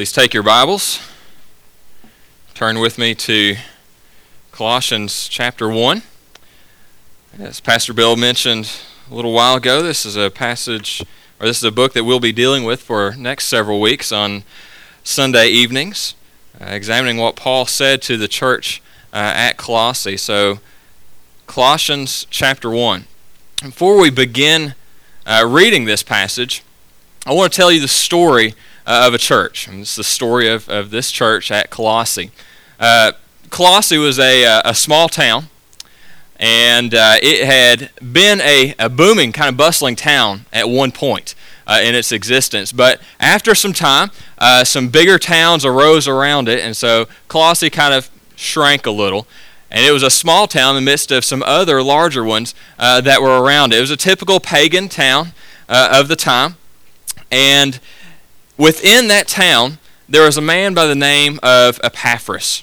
Please take your Bibles. Turn with me to Colossians chapter 1. As Pastor Bill mentioned a little while ago, this is a passage, or this is a book that we'll be dealing with for next several weeks on Sunday evenings, uh, examining what Paul said to the church uh, at Colossae. So, Colossians chapter 1. Before we begin uh, reading this passage, I want to tell you the story uh, of a church. And it's the story of, of this church at Colossae. Uh, Colossae was a, uh, a small town, and uh, it had been a, a booming, kind of bustling town at one point. Uh, in its existence. But after some time, some bigger towns arose around it, and so Colossae kind of shrank a little. And it was a small town in the midst of some other larger ones uh, that were around it. It was a typical pagan town uh, of the time. And within that town, there was a man by the name of Epaphras.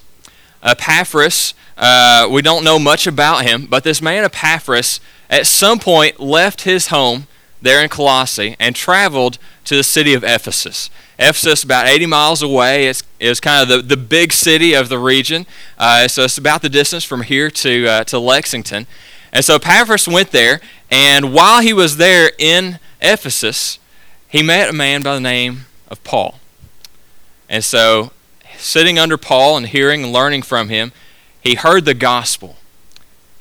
Epaphras, uh, we don't know much about him, but this man Epaphras at some point left his home there in Colossae and traveled to the city of Ephesus. Ephesus, about 80 miles away, it's, it's kind of the, the big city of the region. Uh, so it's about the distance from here to, uh, to Lexington. And so Epaphras went there, and while he was there in Ephesus, he met a man by the name of Paul. And so, sitting under Paul and hearing and learning from him, he heard the gospel.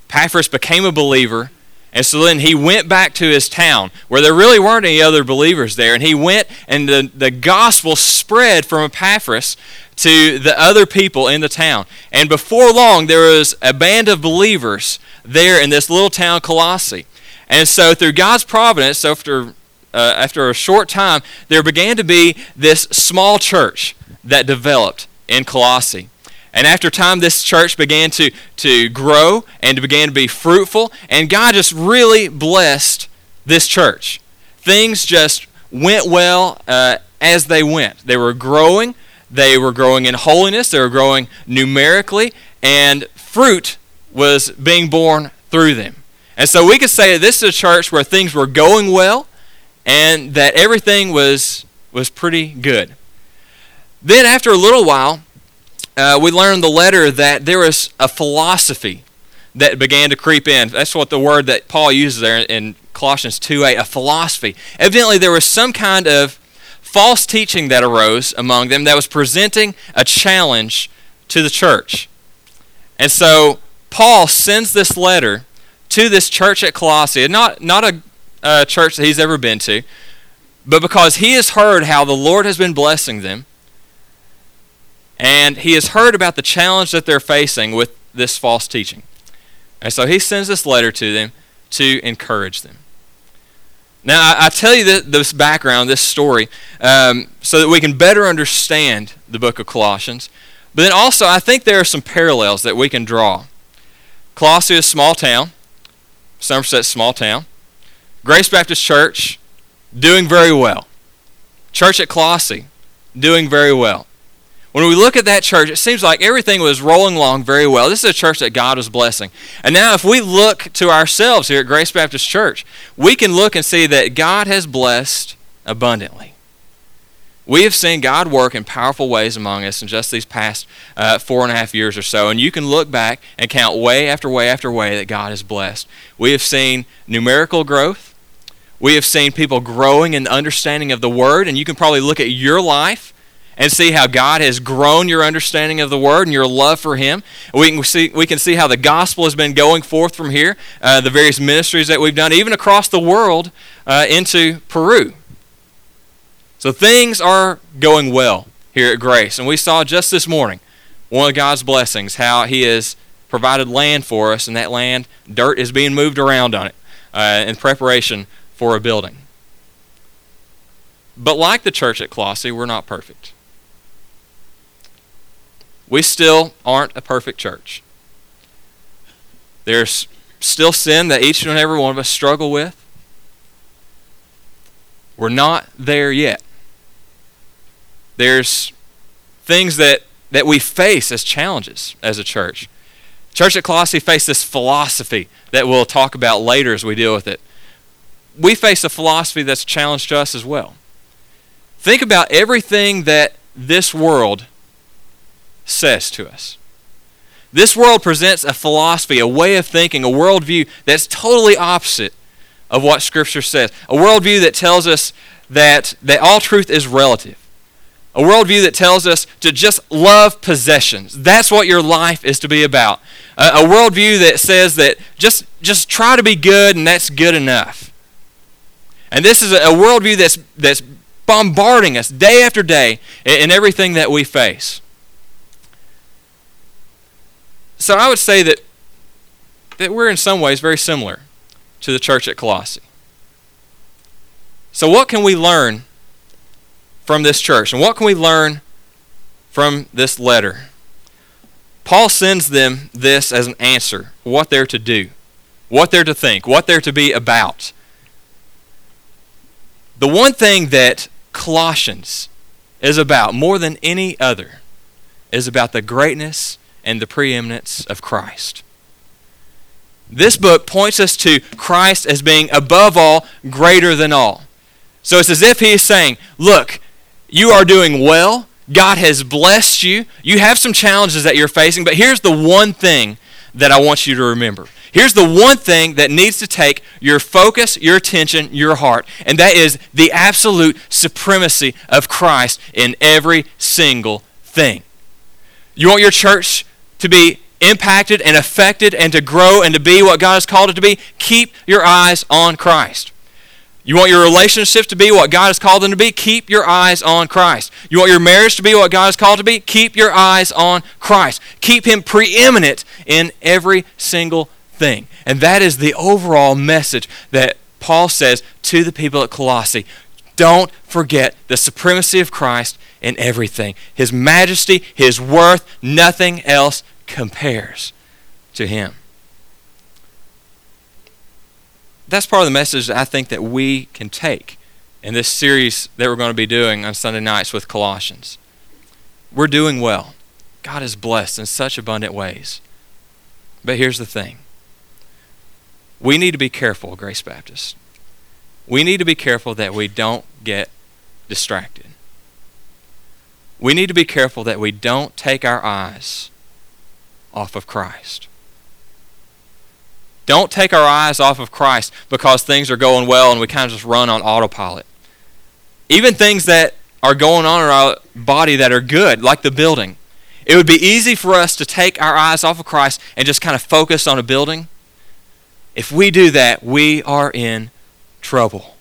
Epaphras became a believer and so then he went back to his town where there really weren't any other believers there. And he went, and the, the gospel spread from Epaphras to the other people in the town. And before long, there was a band of believers there in this little town, Colossae. And so, through God's providence, so after, uh, after a short time, there began to be this small church that developed in Colossae. And after time, this church began to, to grow and began to be fruitful. And God just really blessed this church. Things just went well uh, as they went. They were growing. They were growing in holiness. They were growing numerically. And fruit was being born through them. And so we could say that this is a church where things were going well and that everything was, was pretty good. Then, after a little while, uh, we learned the letter that there was a philosophy that began to creep in. That's what the word that Paul uses there in Colossians 2:8, a philosophy. Evidently, there was some kind of false teaching that arose among them that was presenting a challenge to the church. And so Paul sends this letter to this church at Colossae, not, not a, a church that he's ever been to, but because he has heard how the Lord has been blessing them and he has heard about the challenge that they're facing with this false teaching. And so he sends this letter to them to encourage them. Now, I, I tell you this, this, background, this story, um, so that we can better understand the book of Colossians. But then also, I think there are some parallels that we can draw. Colossae is a small town, Somerset, small town. Grace Baptist Church, doing very well. Church at Colossae, doing very well. When we look at that church, it seems like everything was rolling along very well. This is a church that God was blessing. And now, if we look to ourselves here at Grace Baptist Church, we can look and see that God has blessed abundantly. We have seen God work in powerful ways among us in just these past uh, four and a half years or so. And you can look back and count way after way after way that God has blessed. We have seen numerical growth. We have seen people growing in the understanding of the Word. And you can probably look at your life and see how God has grown your understanding of the Word and your love for Him. We can see, we can see how the gospel has been going forth from here, uh, the various ministries that we've done, even across the world uh, into Peru. So things are going well here at Grace. And we saw just this morning one of God's blessings, how He has provided land for us, and that land, dirt is being moved around on it uh, in preparation for a building. But like the church at Colossae, we're not perfect we still aren't a perfect church. There's still sin that each and every one of us struggle with. We're not there yet. There's things that, that we face as challenges as a church. Church at Colossae faced this philosophy that we'll talk about later as we deal with it. We face a philosophy that's challenged us as well. Think about everything that this world says to us. This world presents a philosophy, a way of thinking, a worldview that's totally opposite of what Scripture says. A worldview that tells us that, that all truth is relative. A worldview that tells us to just love possessions. That's what your life is to be about. A, a worldview that says that just, just try to be good and that's good enough. And this is a, worldview that's, that's bombarding us day after day in, in everything that we face. So I would say that, that we're in some ways very similar to the church at Colossae. So, what can we learn from this church? And what can we learn from this letter? Paul sends them this as an answer what they're to do, what they're to think, what they're to be about. The one thing that Colossians is about more than any other is about the greatness and the preeminence of Christ. This book points us to Christ as being above all, greater than all. So it's as if he is saying, Look, you are doing well. God has blessed you. You have some challenges that you're facing, but here's the one thing that I want you to remember. Here's the one thing that needs to take your focus, your attention, your heart, and that is the absolute supremacy of Christ in every single thing. You want your church to be impacted and affected and to grow and to be what God has called it to be, keep your eyes on Christ. You want your relationships to be what God has called them to be? Keep your eyes on Christ. You want your marriage to be what God has called to be? Keep your eyes on Christ. Keep Him preeminent in every single thing. And that is the overall message that Paul says to the people at Colossae. Don't forget the supremacy of Christ in everything. His majesty, His worth, nothing else compares to him. That's part of the message that I think that we can take in this series that we're going to be doing on Sunday nights with Colossians. We're doing well. God is blessed in such abundant ways. But here's the thing we need to be careful, Grace Baptist. We need to be careful that we don't get distracted. We need to be careful that we don't take our eyes off of Christ. Don't take our eyes off of Christ because things are going well and we kind of just run on autopilot. Even things that are going on in our body that are good, like the building. It would be easy for us to take our eyes off of Christ and just kind of focus on a building. If we do that, we are in trouble.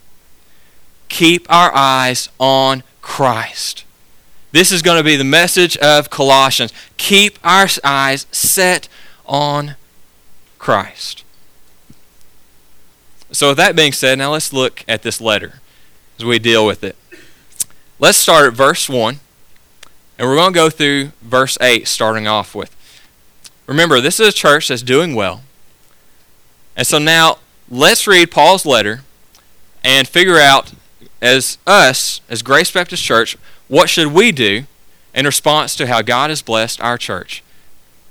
Keep our eyes on Christ. This is going to be the message of Colossians. Keep our eyes set on Christ. So, with that being said, now let's look at this letter as we deal with it. Let's start at verse 1, and we're going to go through verse 8, starting off with. Remember, this is a church that's doing well. And so now let's read Paul's letter and figure out, as us, as Grace Baptist Church, what should we do in response to how God has blessed our church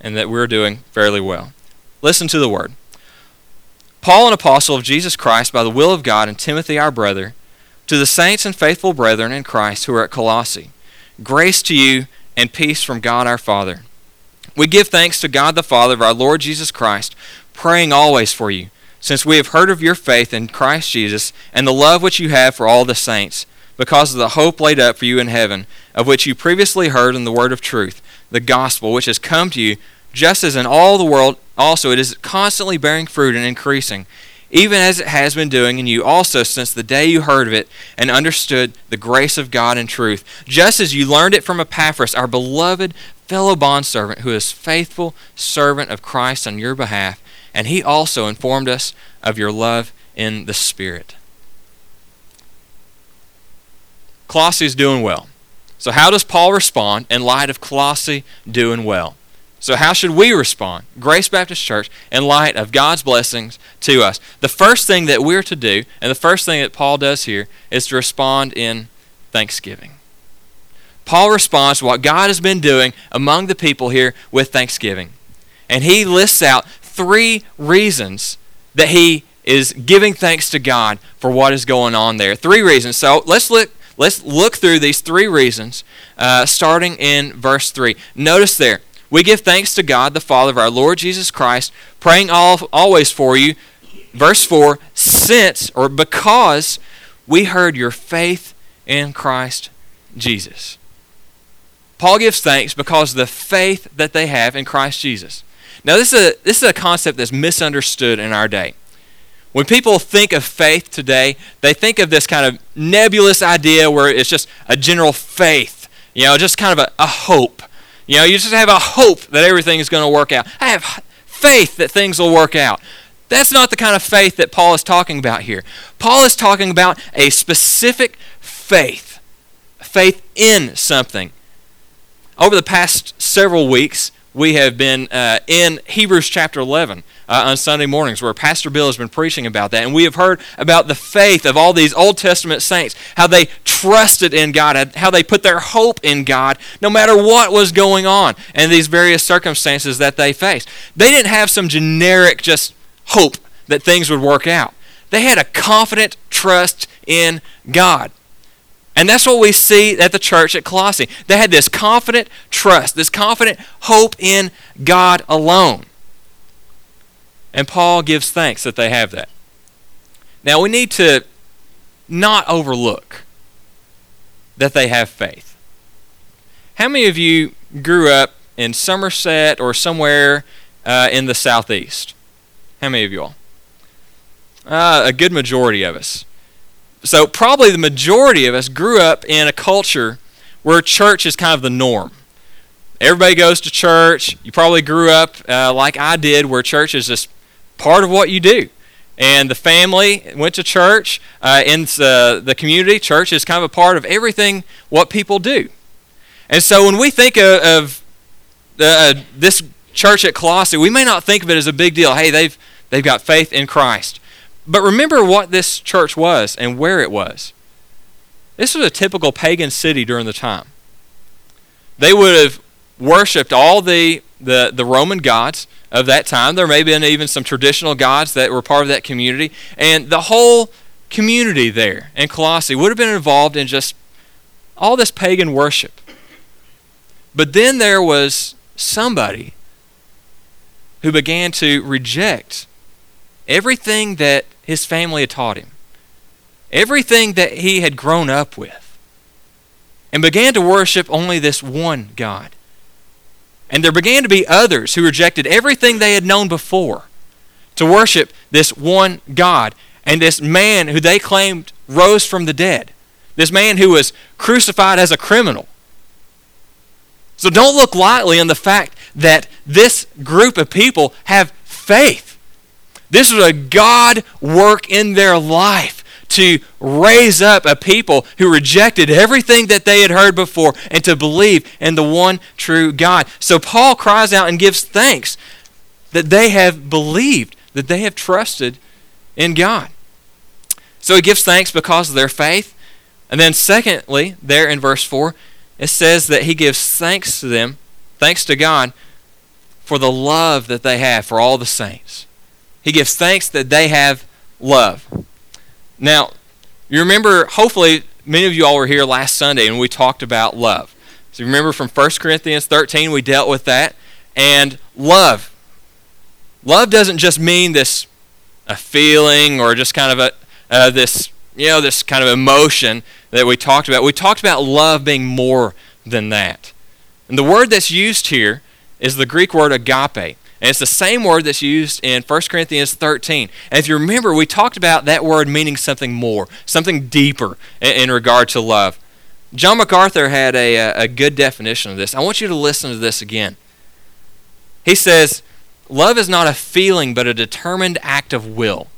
and that we're doing fairly well? Listen to the word. Paul, an apostle of Jesus Christ by the will of God, and Timothy, our brother, to the saints and faithful brethren in Christ who are at Colossae, grace to you and peace from God our Father. We give thanks to God the Father of our Lord Jesus Christ, praying always for you, since we have heard of your faith in Christ Jesus and the love which you have for all the saints because of the hope laid up for you in heaven, of which you previously heard in the word of truth, the gospel, which has come to you, just as in all the world also it is constantly bearing fruit and increasing, even as it has been doing in you also since the day you heard of it and understood the grace of God in truth, just as you learned it from Epaphras, our beloved fellow bondservant, who is faithful servant of Christ on your behalf, and he also informed us of your love in the Spirit. Colossae is doing well. So, how does Paul respond in light of Colossae doing well? So, how should we respond, Grace Baptist Church, in light of God's blessings to us? The first thing that we're to do, and the first thing that Paul does here, is to respond in thanksgiving. Paul responds to what God has been doing among the people here with thanksgiving. And he lists out three reasons that he is giving thanks to God for what is going on there. Three reasons. So let's look Let's look through these three reasons, uh, starting in verse 3. Notice there, we give thanks to God, the Father of our Lord Jesus Christ, praying all, always for you. Verse 4 Since or because we heard your faith in Christ Jesus. Paul gives thanks because of the faith that they have in Christ Jesus. Now, this is a, this is a concept that's misunderstood in our day. When people think of faith today, they think of this kind of nebulous idea where it's just a general faith, you know, just kind of a, a hope. You know, you just have a hope that everything is going to work out. I have faith that things will work out. That's not the kind of faith that Paul is talking about here. Paul is talking about a specific faith, faith in something. Over the past several weeks, we have been uh, in Hebrews chapter 11 uh, on Sunday mornings, where Pastor Bill has been preaching about that. And we have heard about the faith of all these Old Testament saints, how they trusted in God, how they put their hope in God, no matter what was going on and these various circumstances that they faced. They didn't have some generic just hope that things would work out. They had a confident trust in God. And that's what we see at the church at Colossae. They had this confident trust, this confident hope in God alone. And Paul gives thanks that they have that. Now, we need to not overlook that they have faith. How many of you grew up in Somerset or somewhere uh, in the southeast? How many of you all? Uh, a good majority of us. So, probably the majority of us grew up in a culture where church is kind of the norm. Everybody goes to church. You probably grew up uh, like I did, where church is just part of what you do. And the family went to church. Uh, in the, the community, church is kind of a part of everything what people do. And so when we think of, of uh, this church at Colossae, we may not think of it as a big deal. Hey, they've, they've got faith in Christ. But remember what this church was and where it was. This was a typical pagan city during the time. They would have worshipped all the, the, the Roman gods of that time. There may have been even some traditional gods that were part of that community. And the whole community there in Colossae would have been involved in just all this pagan worship. But then there was somebody who began to reject everything that his family had taught him, everything that he had grown up with, and began to worship only this one God. And there began to be others who rejected everything they had known before to worship this one God and this man who they claimed rose from the dead, this man who was crucified as a criminal. So don't look lightly on the fact that this group of people have faith. This was a God work in their life to raise up a people who rejected everything that they had heard before and to believe in the one true God. So Paul cries out and gives thanks that they have believed, that they have trusted in God. So he gives thanks because of their faith. And then, secondly, there in verse 4, it says that he gives thanks to them, thanks to God, for the love that they have for all the saints. He gives thanks that they have love. Now, you remember, hopefully, many of you all were here last Sunday and we talked about love. So you remember from 1 Corinthians 13, we dealt with that. And love. Love doesn't just mean this a feeling or just kind of a uh, this you know this kind of emotion that we talked about. We talked about love being more than that. And the word that's used here is the Greek word agape. And it's the same word that's used in 1 Corinthians 13. And if you remember, we talked about that word meaning something more, something deeper in, in regard to love. John MacArthur had a, a good definition of this. I want you to listen to this again. He says, Love is not a feeling, but a determined act of will,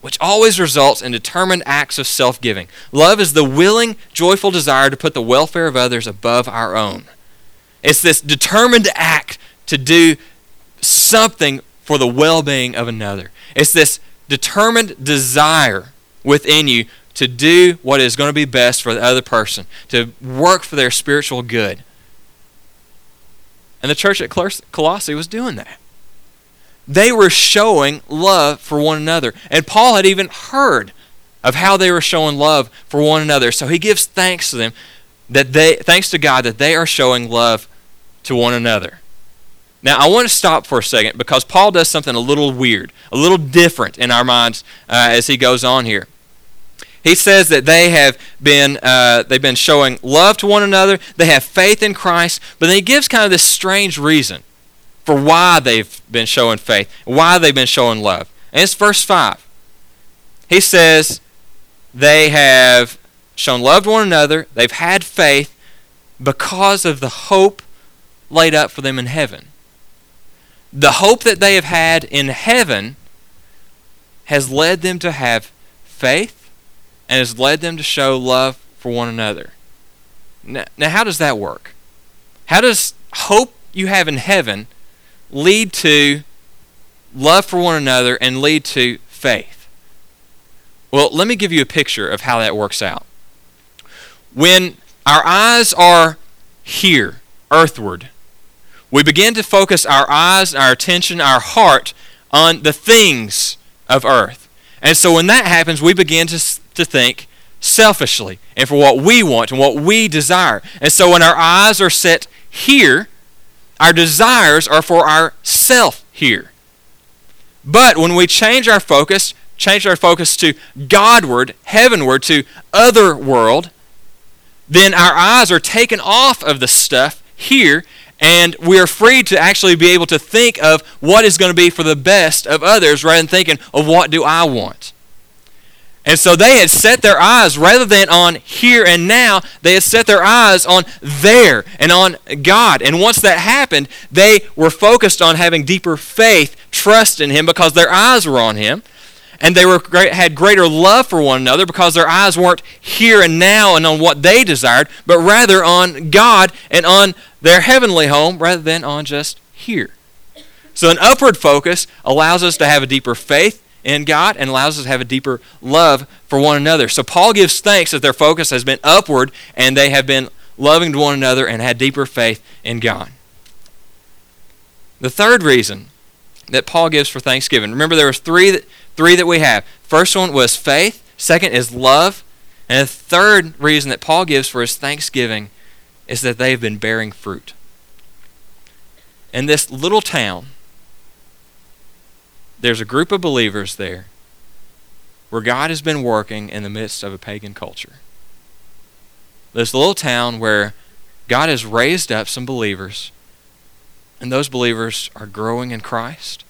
which always results in determined acts of self giving. Love is the willing, joyful desire to put the welfare of others above our own. It's this determined act to do something for the well being of another. It's this determined desire within you to do what is going to be best for the other person, to work for their spiritual good. And the church at Colossae was doing that. They were showing love for one another. And Paul had even heard of how they were showing love for one another. So he gives thanks to them that they thanks to God that they are showing love to one another. Now, I want to stop for a second because Paul does something a little weird, a little different in our minds uh, as he goes on here. He says that they have been uh, they've been showing love to one another. They have faith in Christ, but then he gives kind of this strange reason for why they've been showing faith, why they've been showing love. And it's verse five. He says they have shown love to one another. They've had faith because of the hope laid up for them in heaven. The hope that they have had in heaven has led them to have faith and has led them to show love for one another. Now, now how does that work? How does hope you have in heaven lead to love for one another and lead to faith? Well, let me give you a picture of how that works out. When our eyes are here, earthward, we begin to focus our eyes, our attention, our heart on the things of earth. And so when that happens, we begin to, to think selfishly and for what we want and what we desire. And so when our eyes are set here, our desires are for ourself here. But when we change our focus, change our focus to Godward, heavenward, to other world, then our eyes are taken off of the stuff here and we are free to actually be able to think of what is going to be for the best of others rather than thinking of what do I want. And so they had set their eyes, rather than on here and now, they had set their eyes on there and on God. And once that happened, they were focused on having deeper faith, trust in Him because their eyes were on Him and they were had greater love for one another because their eyes weren't here and now and on what they desired, but rather on God and on their heavenly home rather than on just here. So an upward focus allows us to have a deeper faith in God and allows us to have a deeper love for one another. So Paul gives thanks that their focus has been upward and they have been loving to one another and had deeper faith in God. The third reason that Paul gives for thanksgiving. Remember there was three that Three that we have. First one was faith. Second is love. And the third reason that Paul gives for his thanksgiving is that they've been bearing fruit. In this little town, there's a group of believers there where God has been working in the midst of a pagan culture. This little town where God has raised up some believers, and those believers are growing in Christ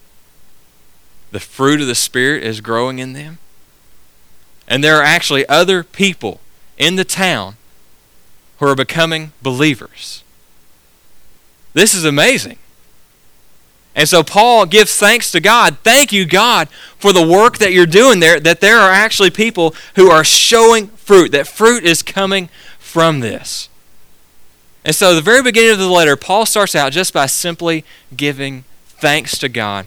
the fruit of the Spirit is growing in them. And there are actually other people in the town who are becoming believers. This is amazing. And so Paul gives thanks to God. Thank you, God, for the work that you're doing there, that there are actually people who are showing fruit, that fruit is coming from this. And so, the very beginning of the letter, Paul starts out just by simply giving thanks to God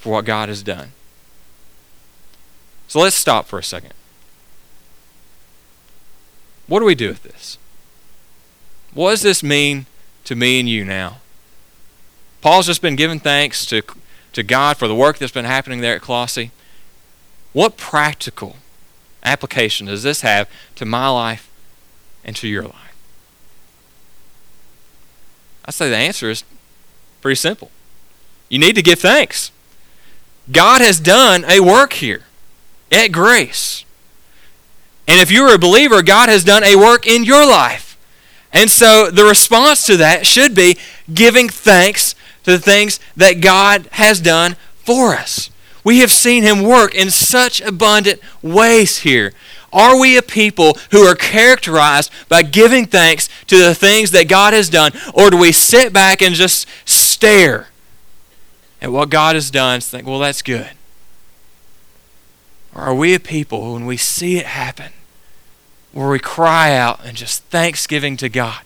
for what God has done. So let's stop for a second. What do we do with this? What does this mean to me and you now? Paul's just been giving thanks to, to God for the work that's been happening there at Colossae. What practical application does this have to my life and to your life? I say the answer is pretty simple. You need to give thanks. God has done a work here at grace. And if you're a believer, God has done a work in your life. And so the response to that should be giving thanks to the things that God has done for us. We have seen Him work in such abundant ways here. Are we a people who are characterized by giving thanks to the things that God has done, or do we sit back and just stare at what God has done think, well, that's good? Or are we a people who, when we see it happen, where we cry out and just thanksgiving to God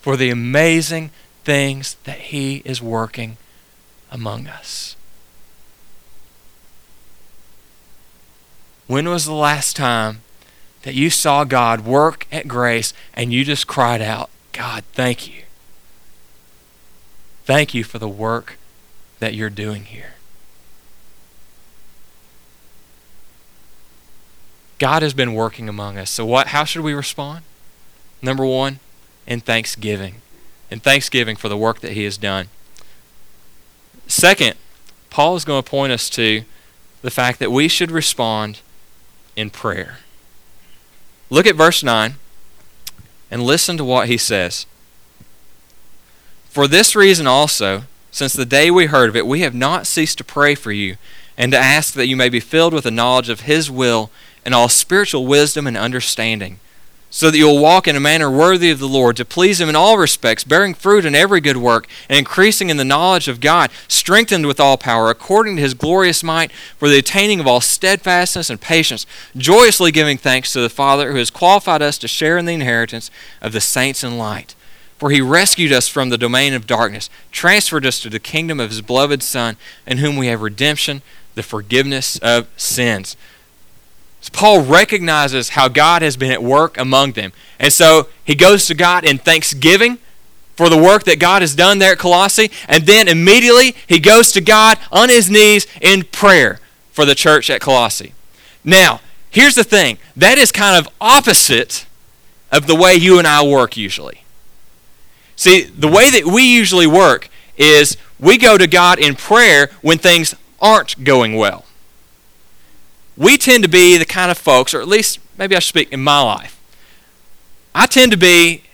for the amazing things that He is working among us? When was the last time that you saw God work at grace and you just cried out, God, thank you? Thank you for the work that you're doing here. God has been working among us. So what how should we respond? Number 1, in thanksgiving. In thanksgiving for the work that he has done. Second, Paul is going to point us to the fact that we should respond in prayer. Look at verse 9 and listen to what he says. For this reason also, since the day we heard of it, we have not ceased to pray for you and to ask that you may be filled with the knowledge of his will and all spiritual wisdom and understanding so that you'll walk in a manner worthy of the Lord, to please Him in all respects, bearing fruit in every good work, and increasing in the knowledge of God, strengthened with all power, according to His glorious might, for the attaining of all steadfastness and patience, joyously giving thanks to the Father who has qualified us to share in the inheritance of the saints in light. For He rescued us from the domain of darkness, transferred us to the kingdom of His beloved Son, in whom we have redemption, the forgiveness of sins. Paul recognizes how God has been at work among them. And so he goes to God in thanksgiving for the work that God has done there at Colossae. And then immediately he goes to God on his knees in prayer for the church at Colossae. Now, here's the thing that is kind of opposite of the way you and I work usually. See, the way that we usually work is we go to God in prayer when things aren't going well we tend to be the kind of folks, or at least maybe I should speak in my life. I tend to be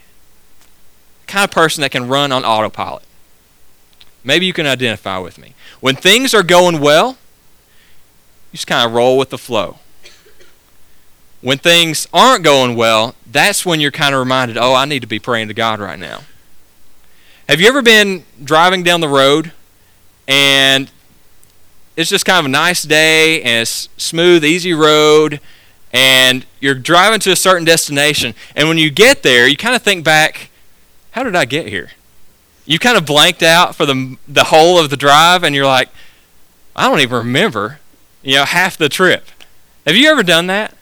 the kind of person that can run on autopilot. Maybe you can identify with me. When things are going well, you just kind of roll with the flow. When things aren't going well, that's when you're kind of reminded, oh, I need to be praying to God right now. Have you ever been driving down the road and it's just kind of a nice day and it's smooth, easy road, and you're driving to a certain destination. And when you get there, you kind of think back, how did I get here? You kind of blanked out for the the whole of the drive, and you're like, I don't even remember, you know, half the trip. Have you ever done that?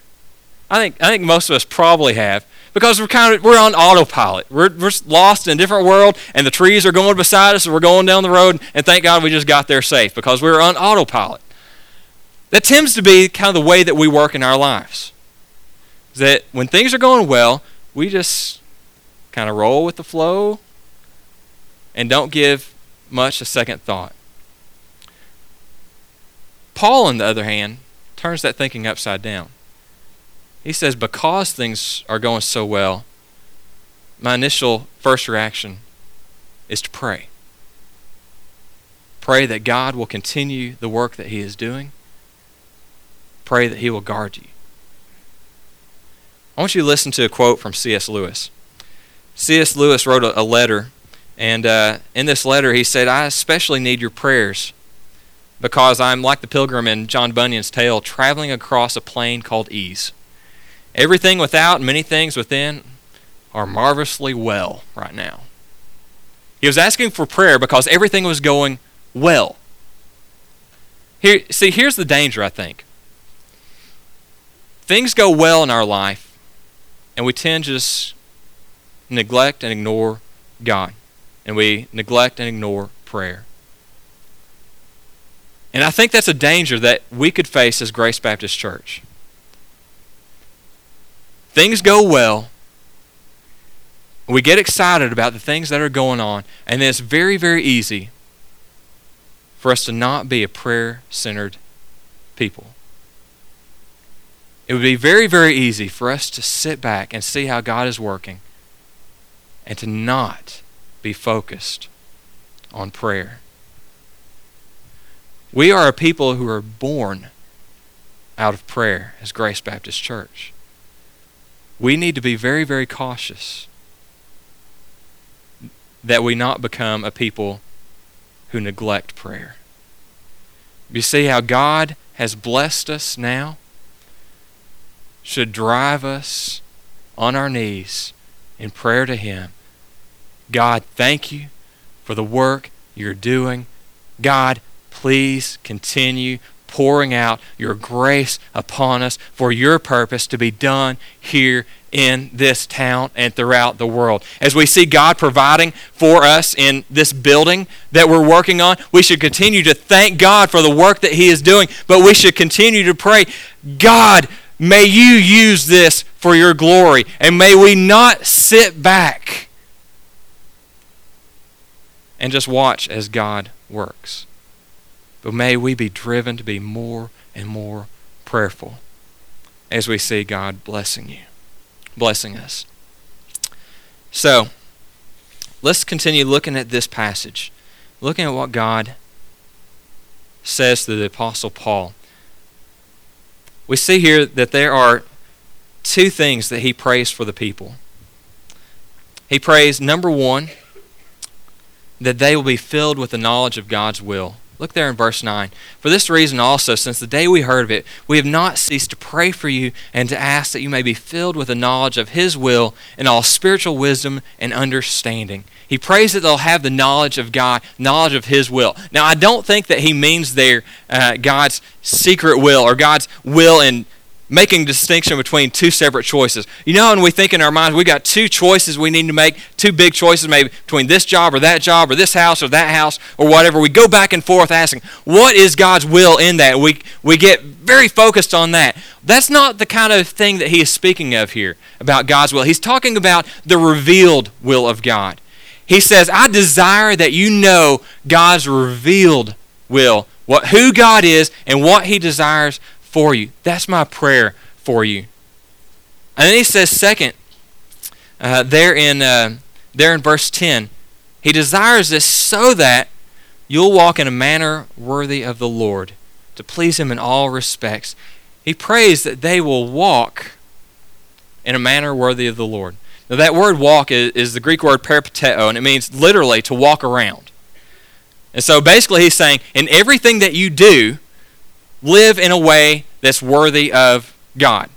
I think I think most of us probably have because we're kind of we're on autopilot. We're we're lost in a different world, and the trees are going beside us, and we're going down the road, and thank God we just got there safe because we were on autopilot. That tends to be kind of the way that we work in our lives. That when things are going well, we just kind of roll with the flow and don't give much a second thought. Paul, on the other hand, turns that thinking upside down. He says, Because things are going so well, my initial first reaction is to pray. Pray that God will continue the work that He is doing. Pray that He will guard you. I want you to listen to a quote from C.S. Lewis. C.S. Lewis wrote a, letter, and uh, in this letter he said, I especially need your prayers because I'm like the pilgrim in John Bunyan's tale, traveling across a plain called ease. Everything without, many things within are marvelously well right now. He was asking for prayer because everything was going well. Here, see, here's the danger, I think. Things go well in our life, and we tend to just neglect and ignore God. And we neglect and ignore prayer. And I think that's a danger that we could face as Grace Baptist Church things go well. We get excited about the things that are going on, and then it's very, very easy for us to not be a prayer centered people. It would be very, very easy for us to sit back and see how God is working and to not be focused on prayer. We are a people who are born out of prayer as Grace Baptist Church we need to be very, very cautious that we not become a people who neglect prayer. You see how God has blessed us now? Should drive us on our knees in prayer to Him. God, thank you for the work you're doing. God, please continue pouring out your grace upon us for your purpose to be done here in this town and throughout the world. As we see God providing for us in this building that we're working on, we should continue to thank God for the work that He is doing, but we should continue to pray, God, may you use this for your glory, and may we not sit back and just watch as God works. But may we be driven to be more and more prayerful as we see God blessing you, blessing us. So, let's continue looking at this passage, looking at what God says to the Apostle Paul. We see here that there are two things that he prays for the people. He prays, number one, that they will be filled with the knowledge of God's will. Look there in verse 9. For this reason also, since the day we heard of it, we have not ceased to pray for you and to ask that you may be filled with the knowledge of His will and all spiritual wisdom and understanding. He prays that they'll have the knowledge of God, knowledge of His will. Now, I don't think that he means there uh, God's secret will or God's will in making distinction between two separate choices. You know, when we think in our minds, we got two choices we need to make, two big choices, maybe between this job or that job or this house or that house or whatever. We go back and forth asking, what is God's will in that? We, we get very focused on that. That's not the kind of thing that he is speaking of here about God's will. He's talking about the revealed will of God. He says, I desire that you know God's revealed will, what, who God is and what he desires for you. That's my prayer for you. And then he says, second, uh, there in uh, there in verse ten, he desires this so that you'll walk in a manner worthy of the Lord, to please Him in all respects. He prays that they will walk in a manner worthy of the Lord. Now, that word walk is, is the Greek word peripateo, and it means literally to walk around. And so basically, he's saying, in everything that you do, live in a way that's worthy of God.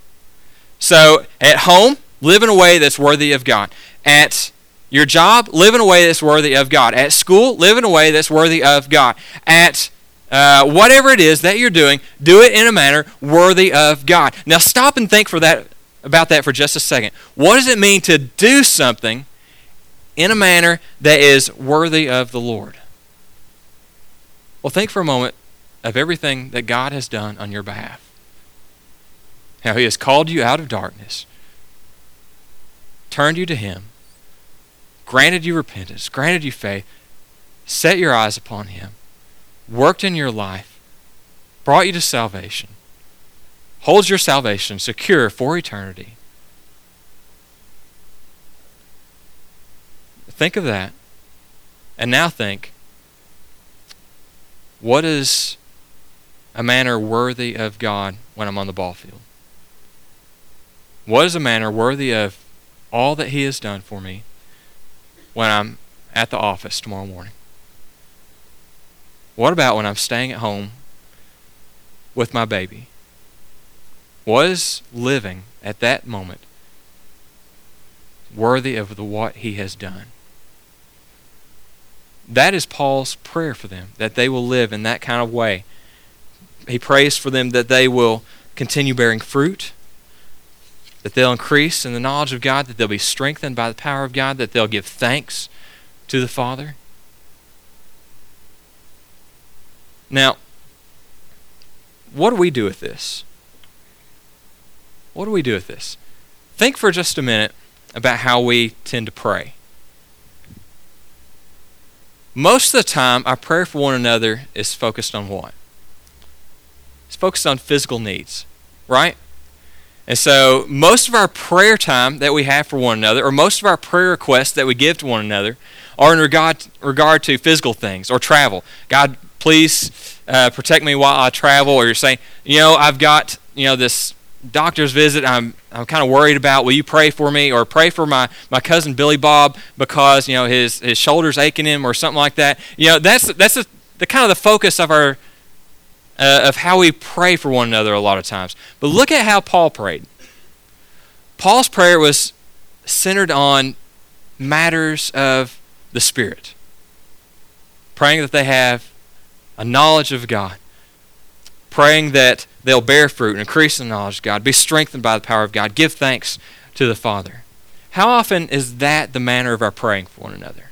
So at home, live in a way that's worthy of God. At your job, live in a way that's worthy of God. At school, live in a way that's worthy of God. At uh, whatever it is that you're doing, do it in a manner worthy of God. Now stop and think for that about that for just a second. What does it mean to do something in a manner that is worthy of the Lord? Well, think for a moment of everything that God has done on your behalf. How He has called you out of darkness, turned you to Him, granted you repentance, granted you faith, set your eyes upon Him, worked in your life, brought you to salvation, holds your salvation secure for eternity. Think of that. And now think what is a manner worthy of God when I'm on the ball field? What is a manner worthy of all that He has done for me when I'm at the office tomorrow morning? What about when I'm staying at home with my baby? What is living at that moment worthy of the what he has done? That is Paul's prayer for them, that they will live in that kind of way he prays for them that they will continue bearing fruit, that they'll increase in the knowledge of God, that they'll be strengthened by the power of God, that they'll give thanks to the Father. Now, what do we do with this? What do we do with this? Think for just a minute about how we tend to pray. Most of the time, our prayer for one another is focused on what? Focused on physical needs, right? And so most of our prayer time that we have for one another, or most of our prayer requests that we give to one another, are in regard, regard to physical things or travel. God, please uh, protect me while I travel. Or you're saying, you know, I've got, you know, this doctor's visit I'm, I'm kind of worried about. Will you pray for me? Or pray for my, my cousin Billy Bob because, you know, his, his shoulder's aching him or something like that. You know, that's, that's the kind of the focus of our uh, of how we pray for one another a lot of times. But look at how Paul prayed. Paul's prayer was centered on matters of the Spirit, praying that they have a knowledge of God, praying that they'll bear fruit and increase in the knowledge of God, be strengthened by the power of God, give thanks to the Father. How often is that the manner of our praying for one another?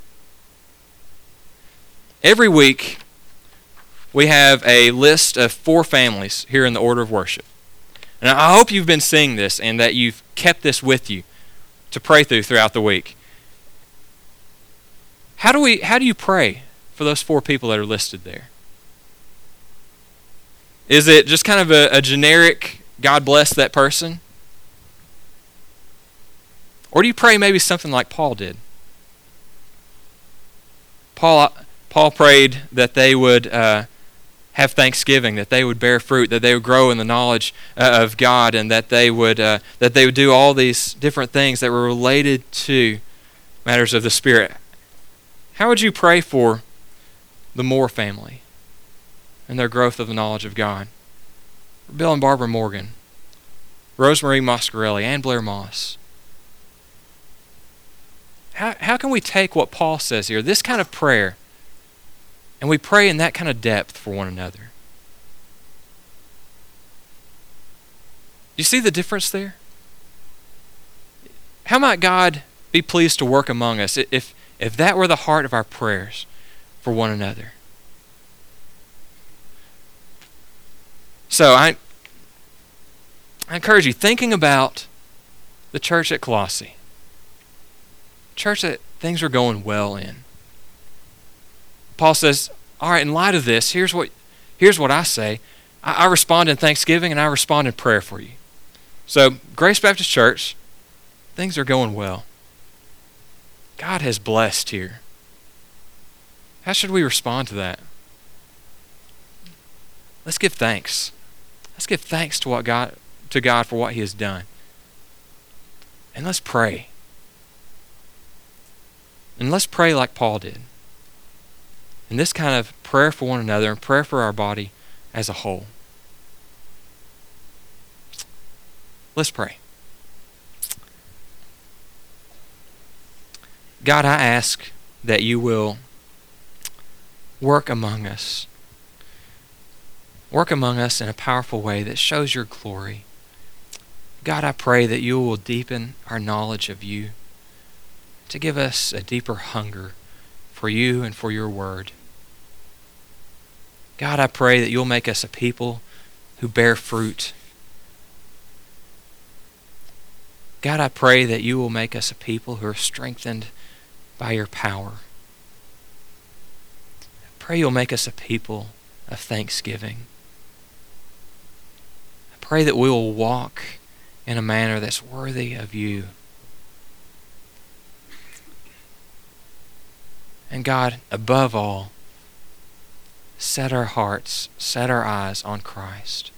Every week, we have a list of four families here in the order of worship. And I hope you've been seeing this and that you've kept this with you to pray through throughout the week. How do we how do you pray for those four people that are listed there? Is it just kind of a, a generic God bless that person? Or do you pray maybe something like Paul did? Paul Paul prayed that they would uh, have thanksgiving, that they would bear fruit, that they would grow in the knowledge uh, of God, and that they would uh, that they would do all these different things that were related to matters of the Spirit. How would you pray for the Moore family and their growth of the knowledge of God? Bill and Barbara Morgan, Rosemarie Moscarelli, and Blair Moss. How, how can we take what Paul says here, this kind of prayer, and we pray in that kind of depth for one another. You see the difference there? How might God be pleased to work among us if, if that were the heart of our prayers for one another? So I, I encourage you, thinking about the church at Colossae, church that things are going well in. Paul says, All right, in light of this, here's what, here's what I say. I, I respond in thanksgiving and I respond in prayer for you. So, Grace Baptist Church, things are going well. God has blessed here. How should we respond to that? Let's give thanks. Let's give thanks to what God to God for what he has done. And let's pray. And let's pray like Paul did. And this kind of prayer for one another and prayer for our body as a whole. Let's pray. God, I ask that you will work among us. Work among us in a powerful way that shows your glory. God, I pray that you will deepen our knowledge of you, to give us a deeper hunger for you and for your word. God, I pray that you'll make us a people who bear fruit. God, I pray that you will make us a people who are strengthened by your power. I pray you'll make us a people of thanksgiving. I pray that we will walk in a manner that's worthy of you. And God, above all, set our hearts, set our eyes on Christ.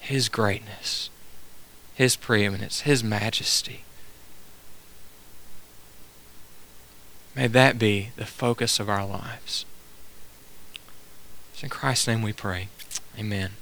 His greatness, His preeminence, His majesty. May that be the focus of our lives. It's in Christ's name we pray. Amen.